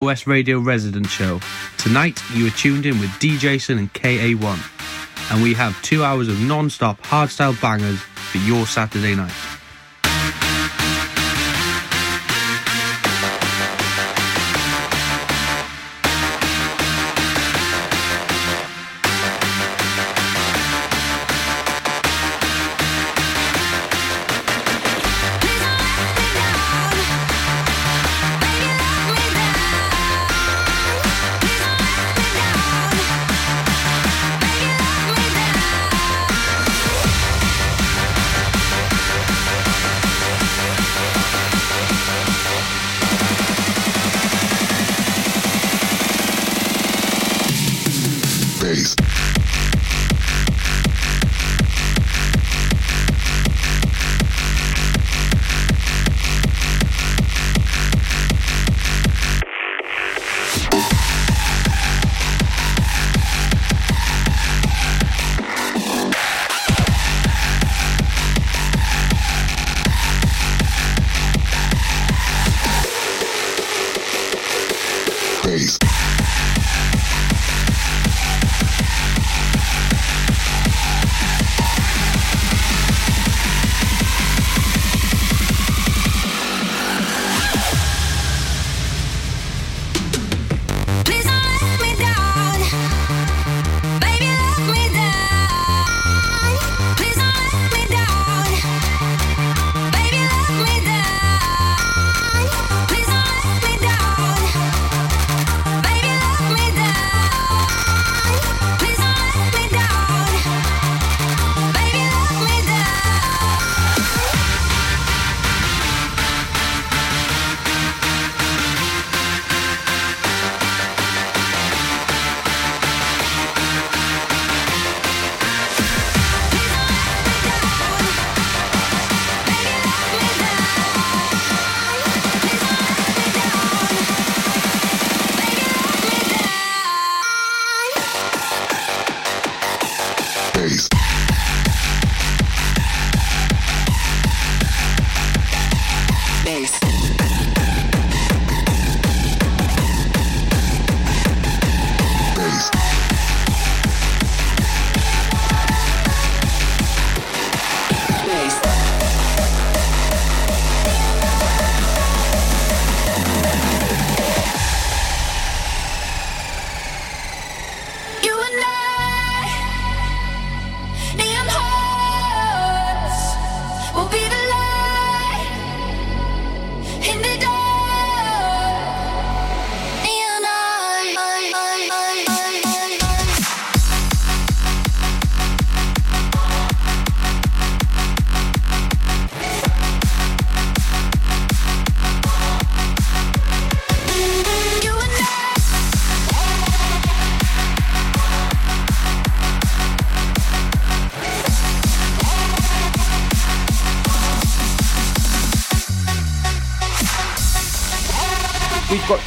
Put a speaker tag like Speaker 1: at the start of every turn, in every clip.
Speaker 1: West Radio Resident Show. Tonight, you are tuned in with Deejayson and KA1, and we have two hours of non stop hardstyle bangers for your Saturday night.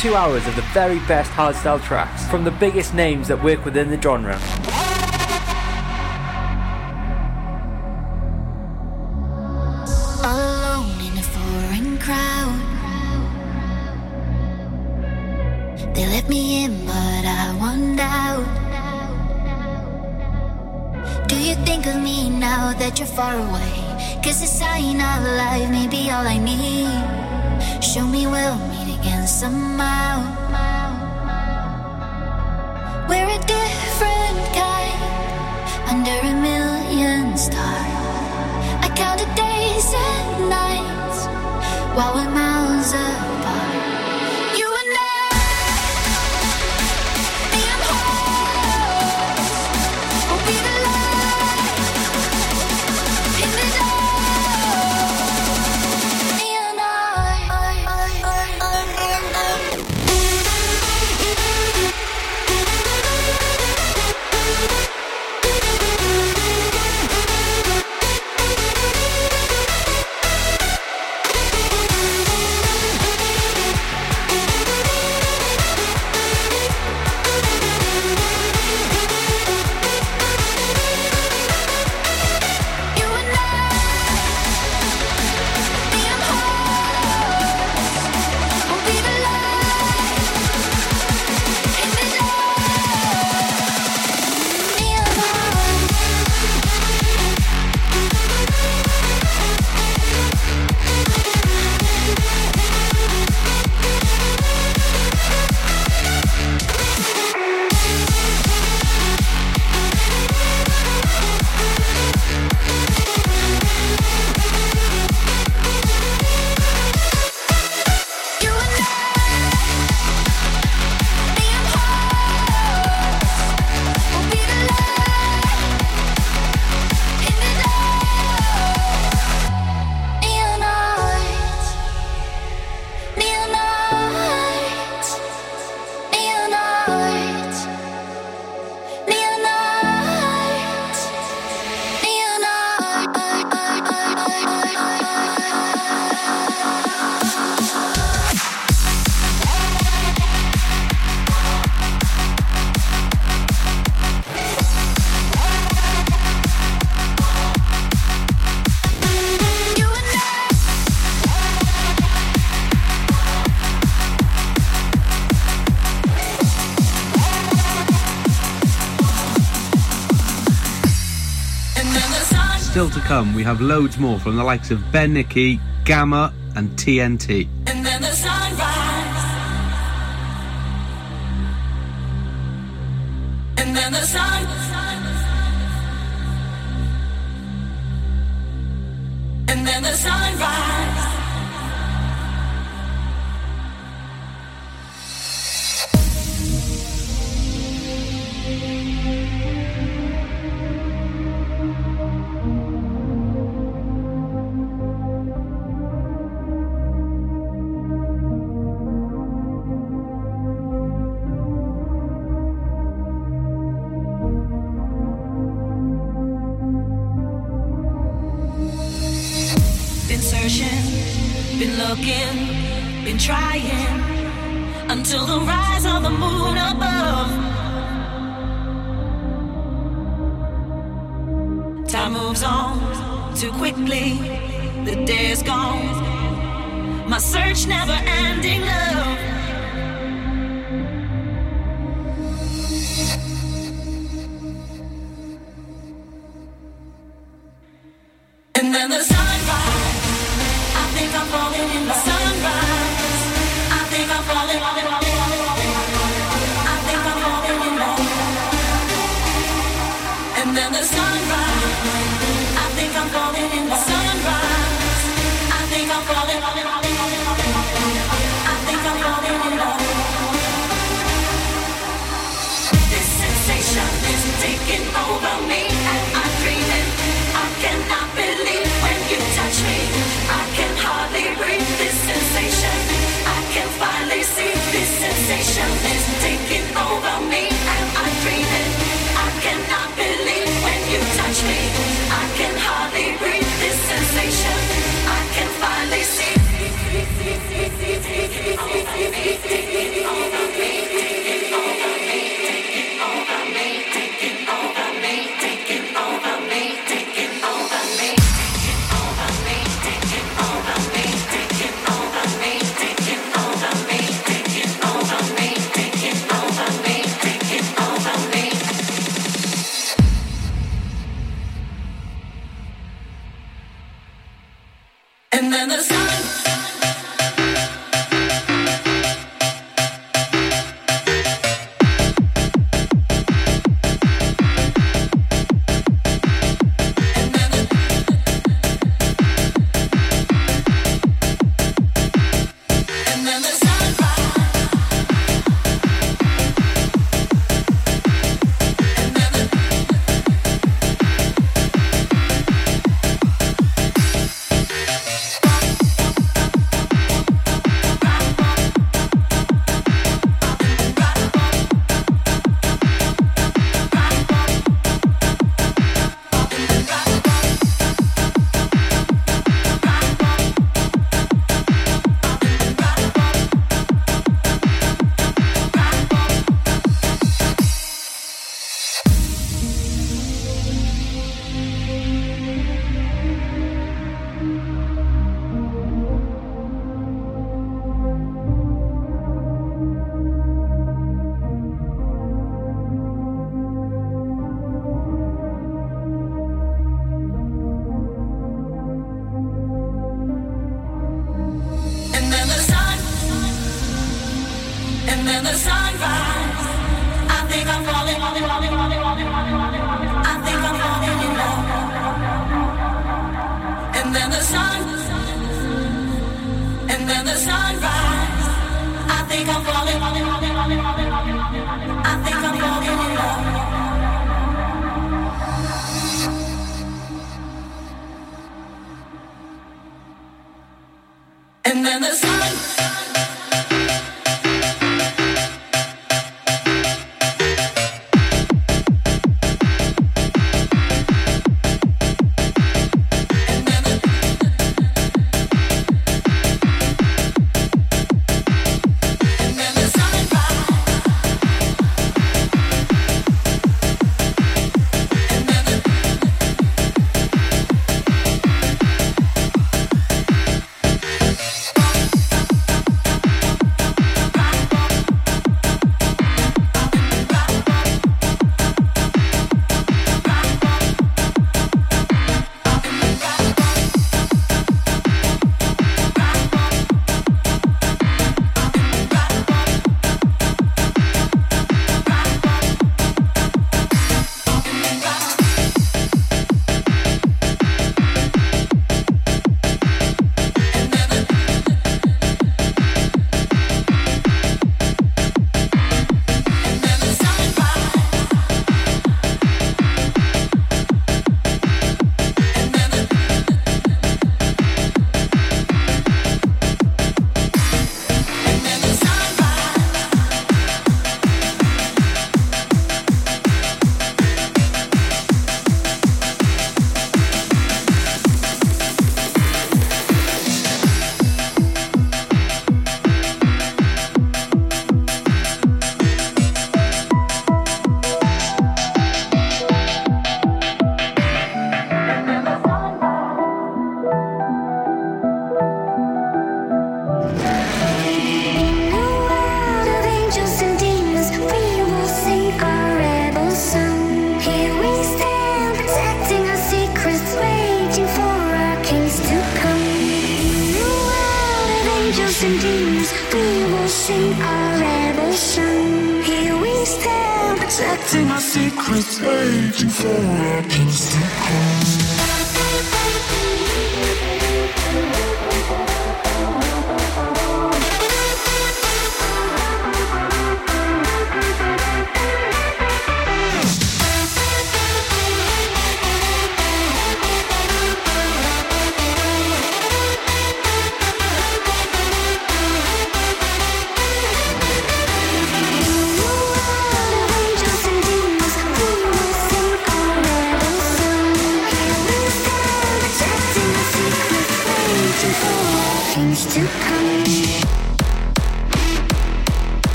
Speaker 2: Two hours of the very best hardstyle tracks from the biggest names that work within the genre. Alone in a foreign crowd.
Speaker 3: They let me in, but I want out. Do you think of me now that you're far away? Cause a sign of life may be all I need. Show me we'll again somehow. We're a different kind under a million stars. I counted days and nights while we're miles apart.
Speaker 4: come, we have loads more from the likes of Ben Nicky, Gammer, and TNT.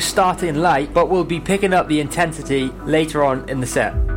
Speaker 5: we're starting late, but we'll be picking up the intensity later on in the set.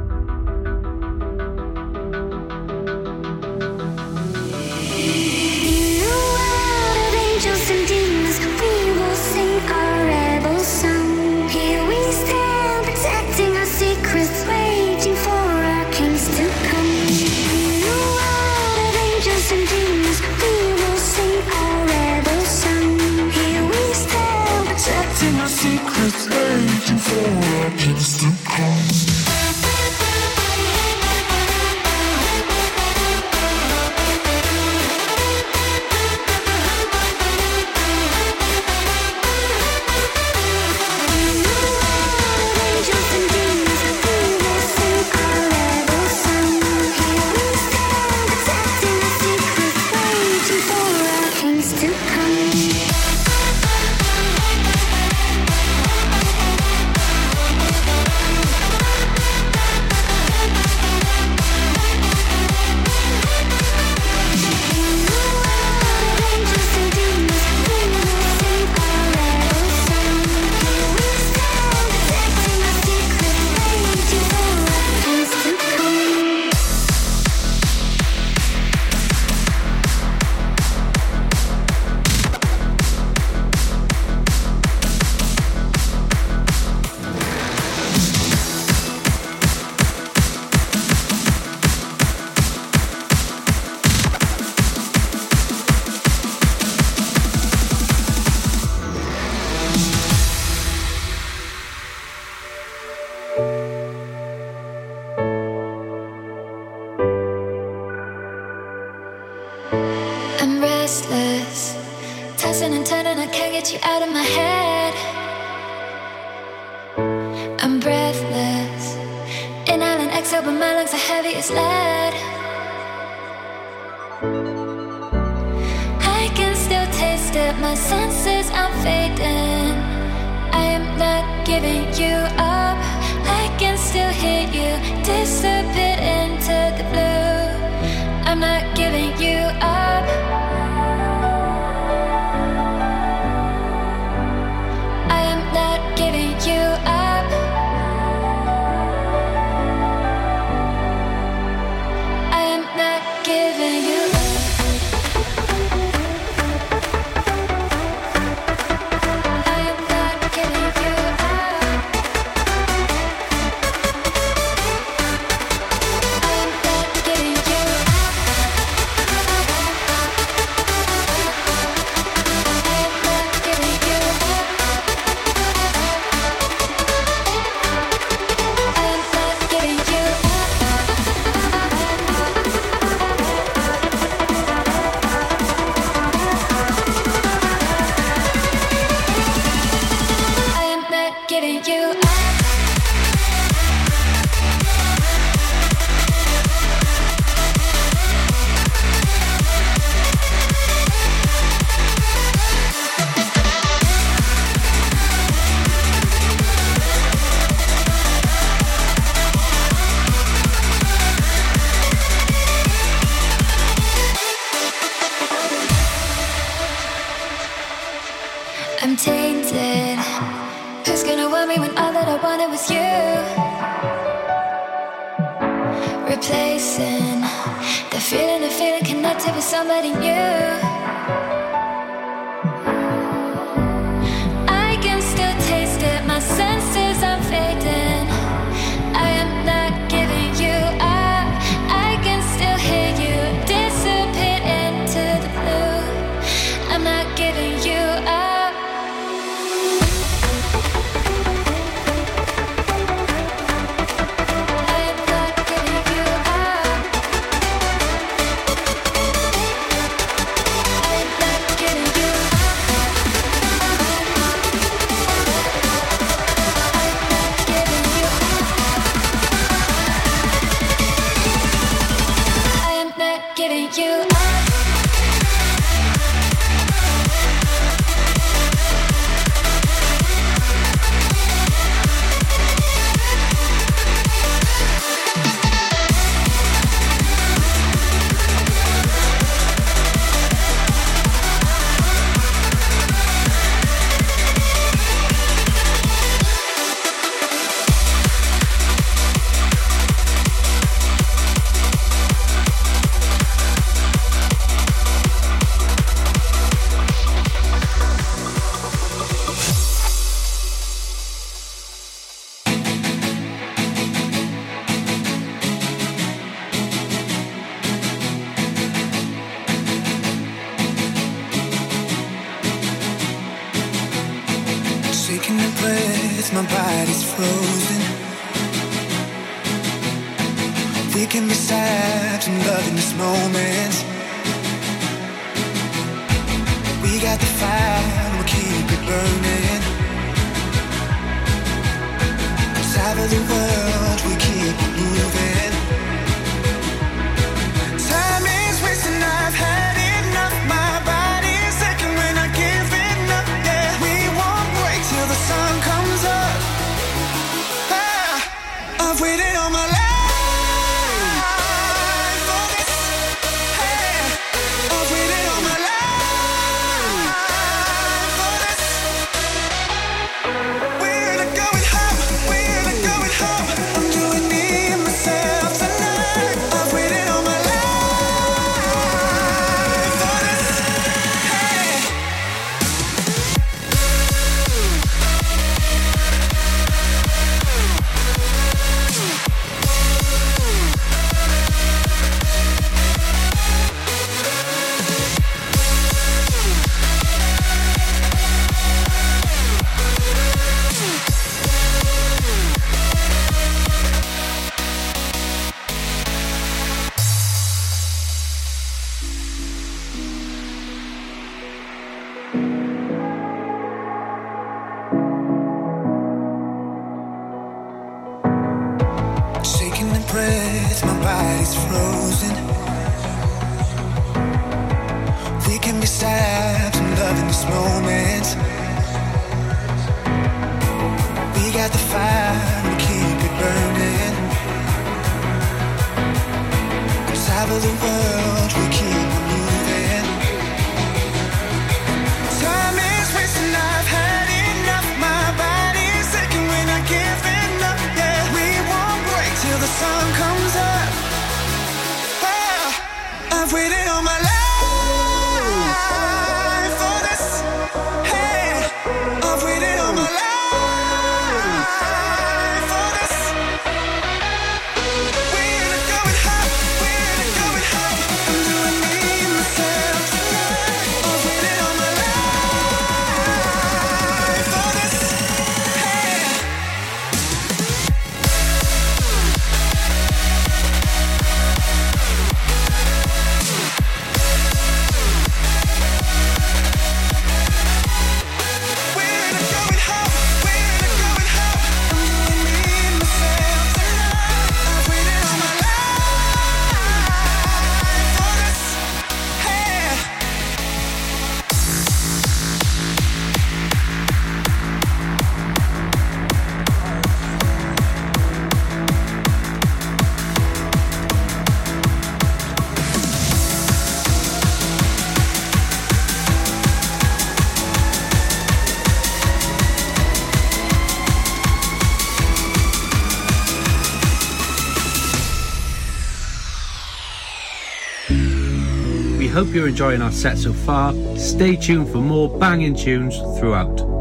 Speaker 6: You're enjoying our set so far. Stay tuned for more banging tunes throughout.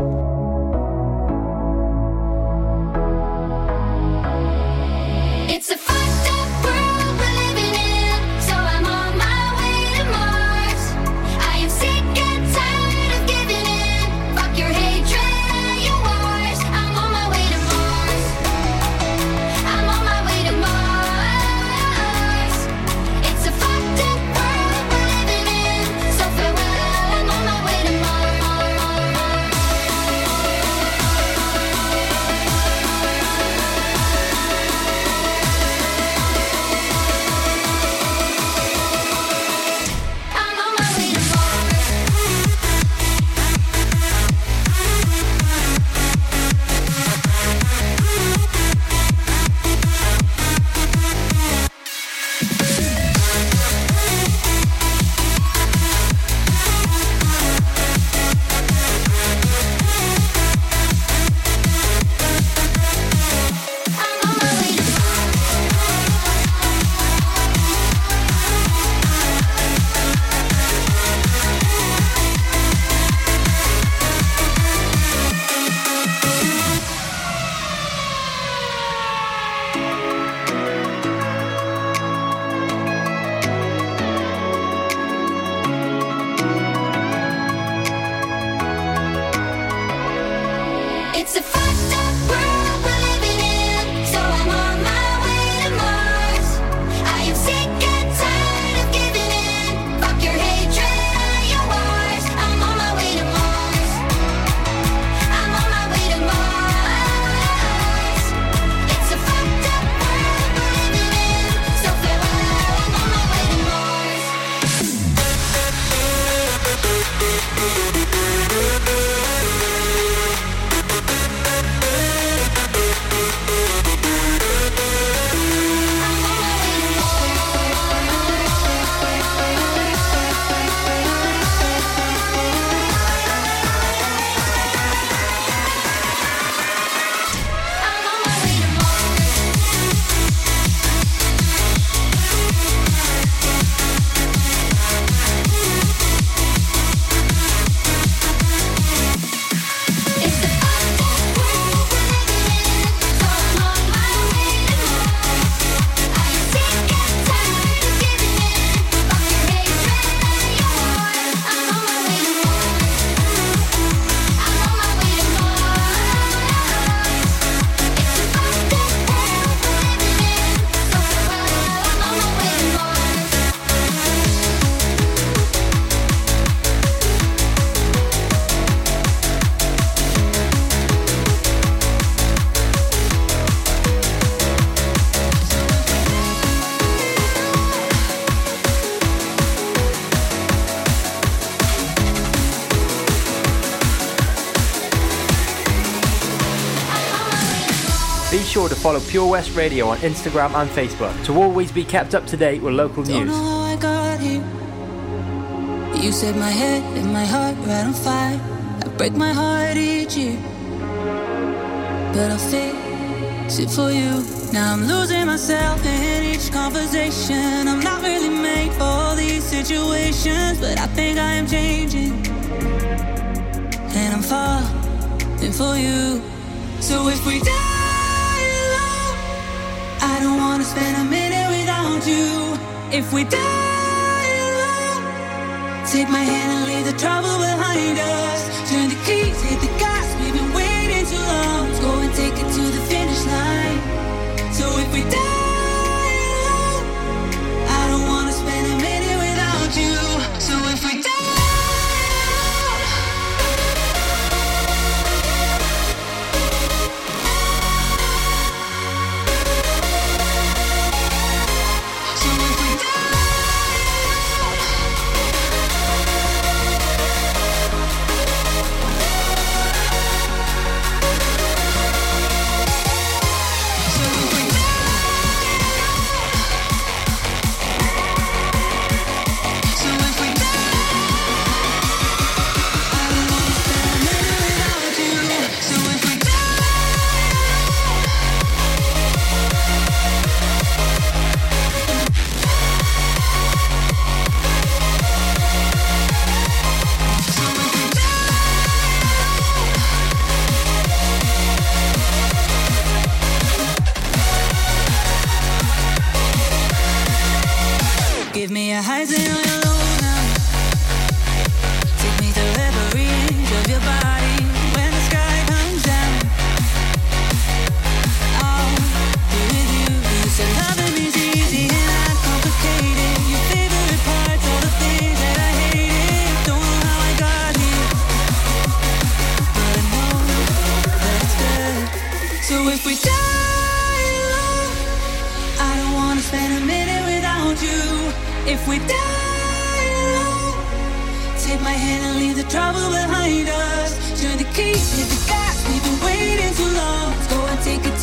Speaker 2: Be sure to follow Pure West Radio on Instagram and Facebook to always be kept up to date with local
Speaker 7: Don't
Speaker 2: news.
Speaker 7: know how I got here. You set my head and my heart right on fire. I break my heart each year, but I'll fix it for you. Now I'm losing myself in each conversation. I'm not really made for these situations, but I think I am changing, and I'm falling for you. So if we die wanna spend a minute without you. If we die alone, take my hand and leave the trouble behind us. Turn the keys, hit the gas. We've been waiting too long. Let's go and take it to the finish line. So if we die
Speaker 8: me a high zero. if we die alone. Take my hand and leave the trouble behind us. Turn the key, hit the gas, we've been waiting too long. Let's go and take it.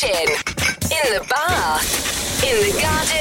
Speaker 3: kitchen, in the
Speaker 9: bath, in the garden.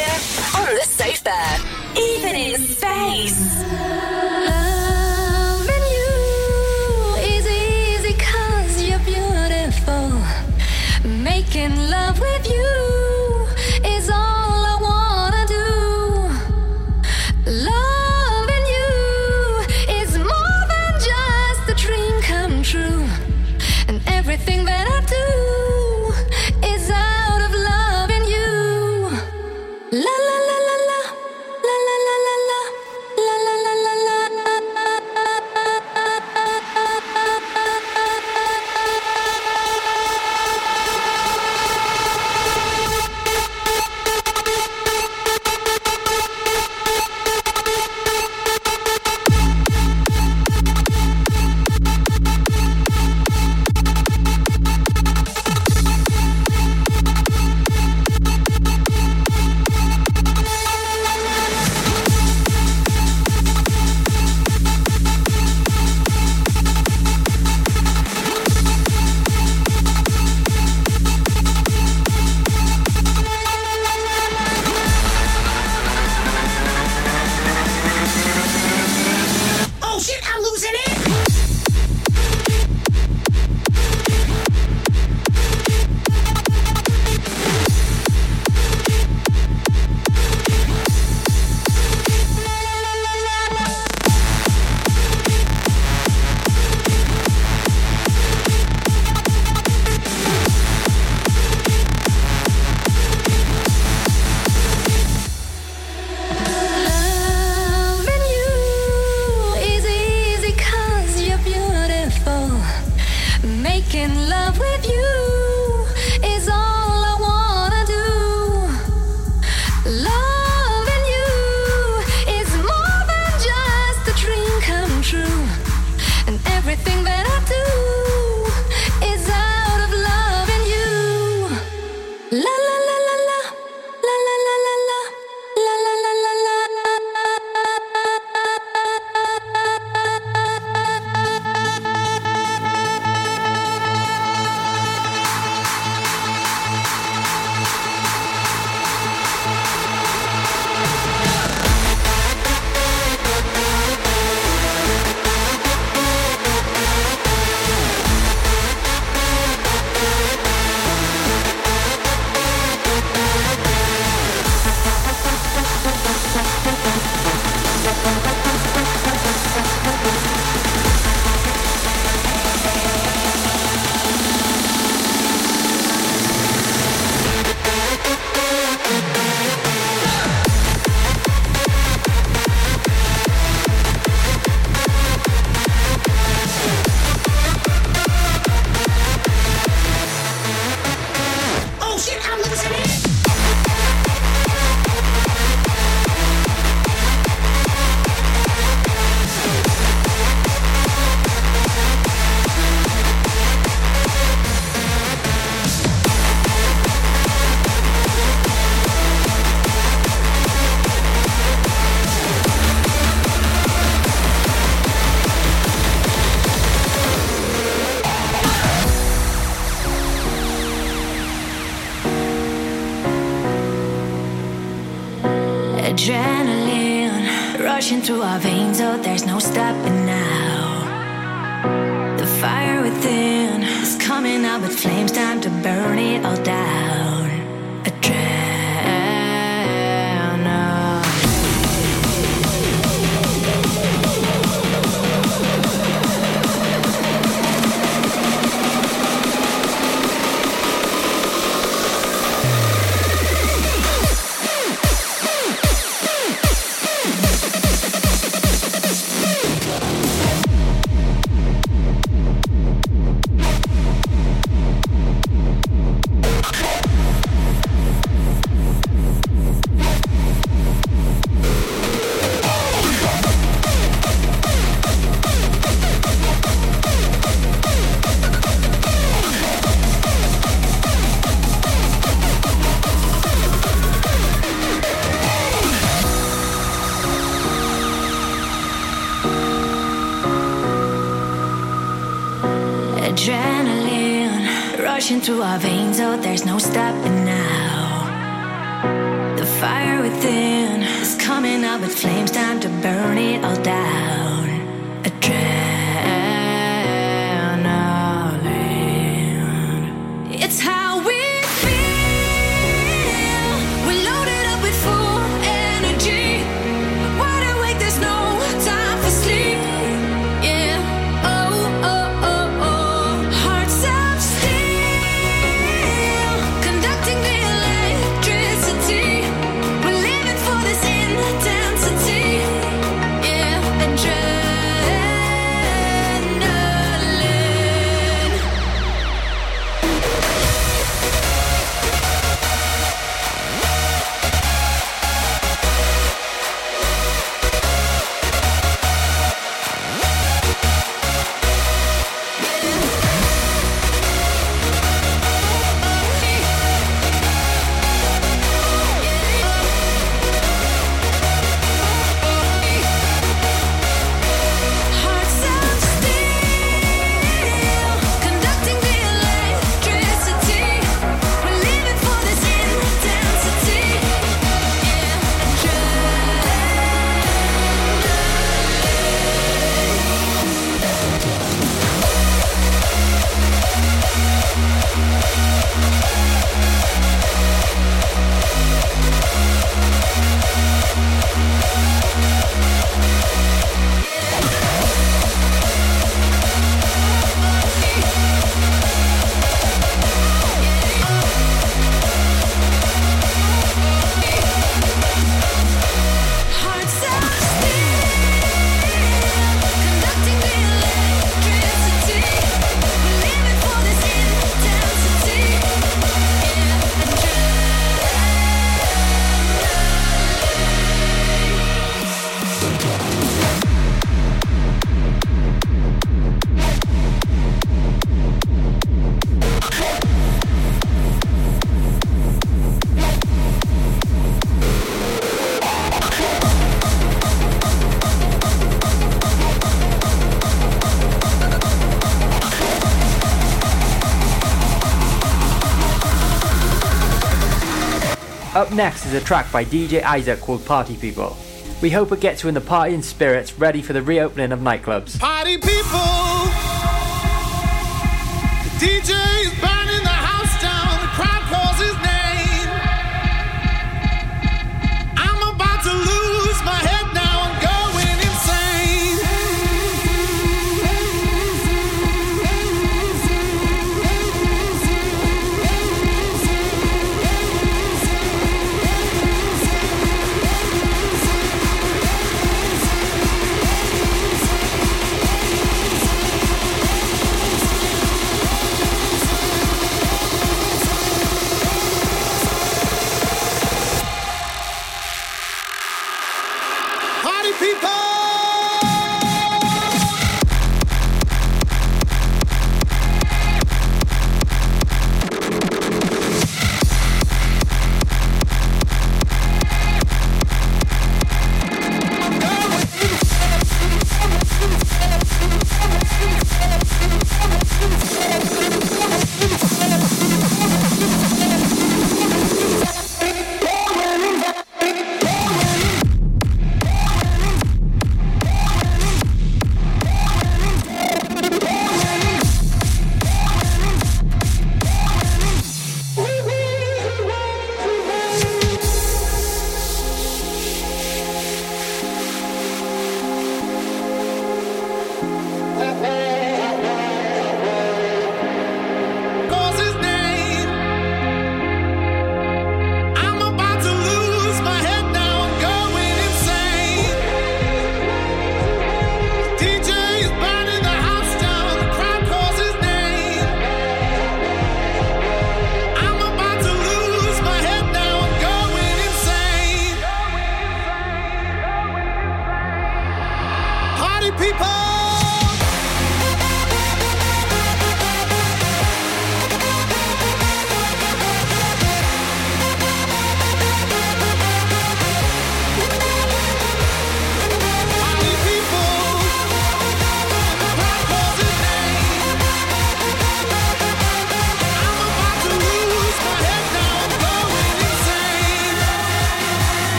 Speaker 1: through our veins, oh, there's no stopping now. The fire within is coming out with flames, time to burn it all
Speaker 2: Up
Speaker 5: next is a track by DJ Isaac called Party People. We hope it gets you in the partying spirits ready for the reopening of nightclubs.
Speaker 10: Party people! The DJ is burning the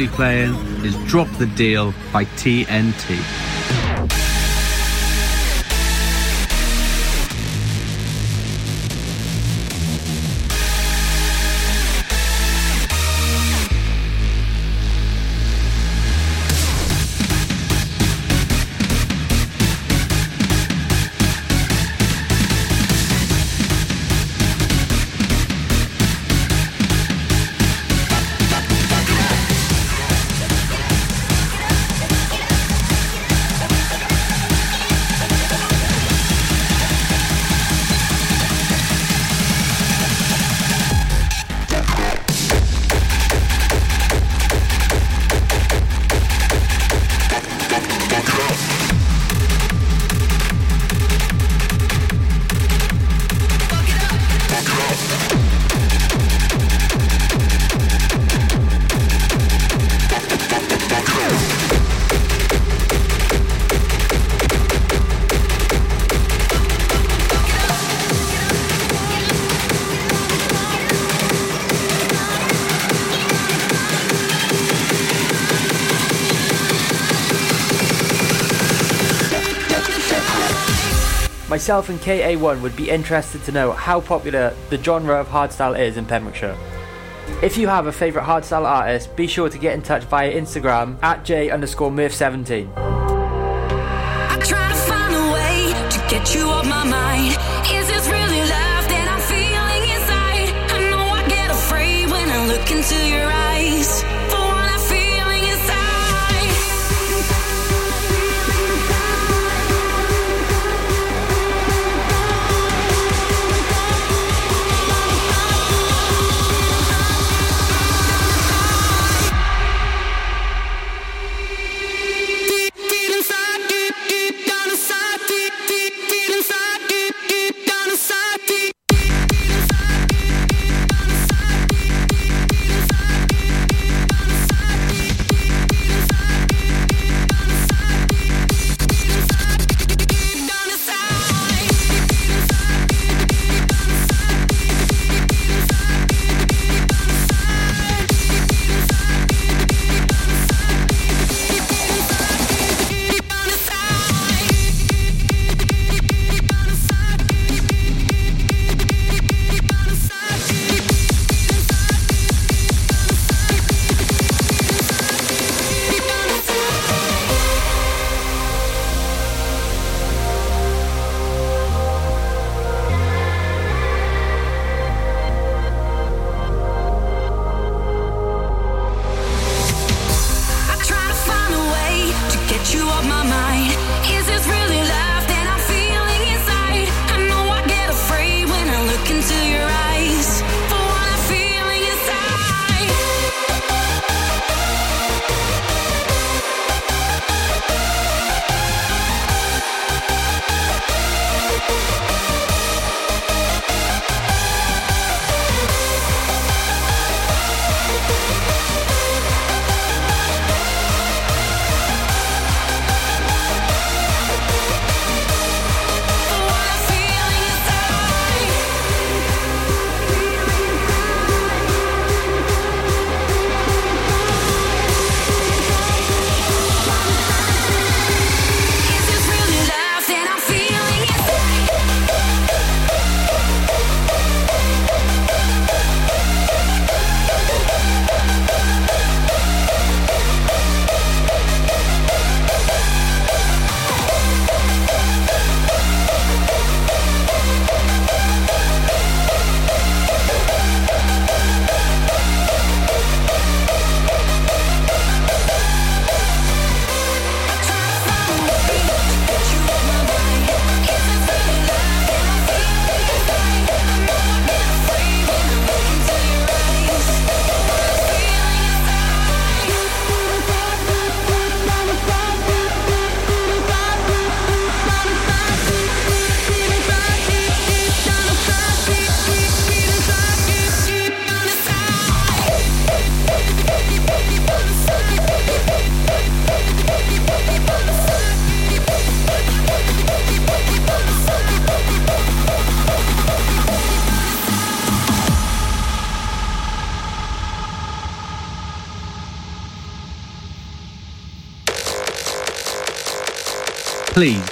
Speaker 11: currently playing is Drop the Deal by TNT.
Speaker 1: Myself and KA1 would be interested to know how popular the genre of hardstyle is in Pembrokeshire. If you have a favourite hardstyle artist, be sure to get in touch via Instagram at j underscore mirth17.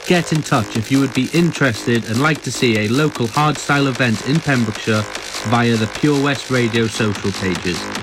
Speaker 12: Get
Speaker 13: in touch if you would be interested and like to see a local hardstyle event in Pembrokeshire via the Pure West Radio social pages.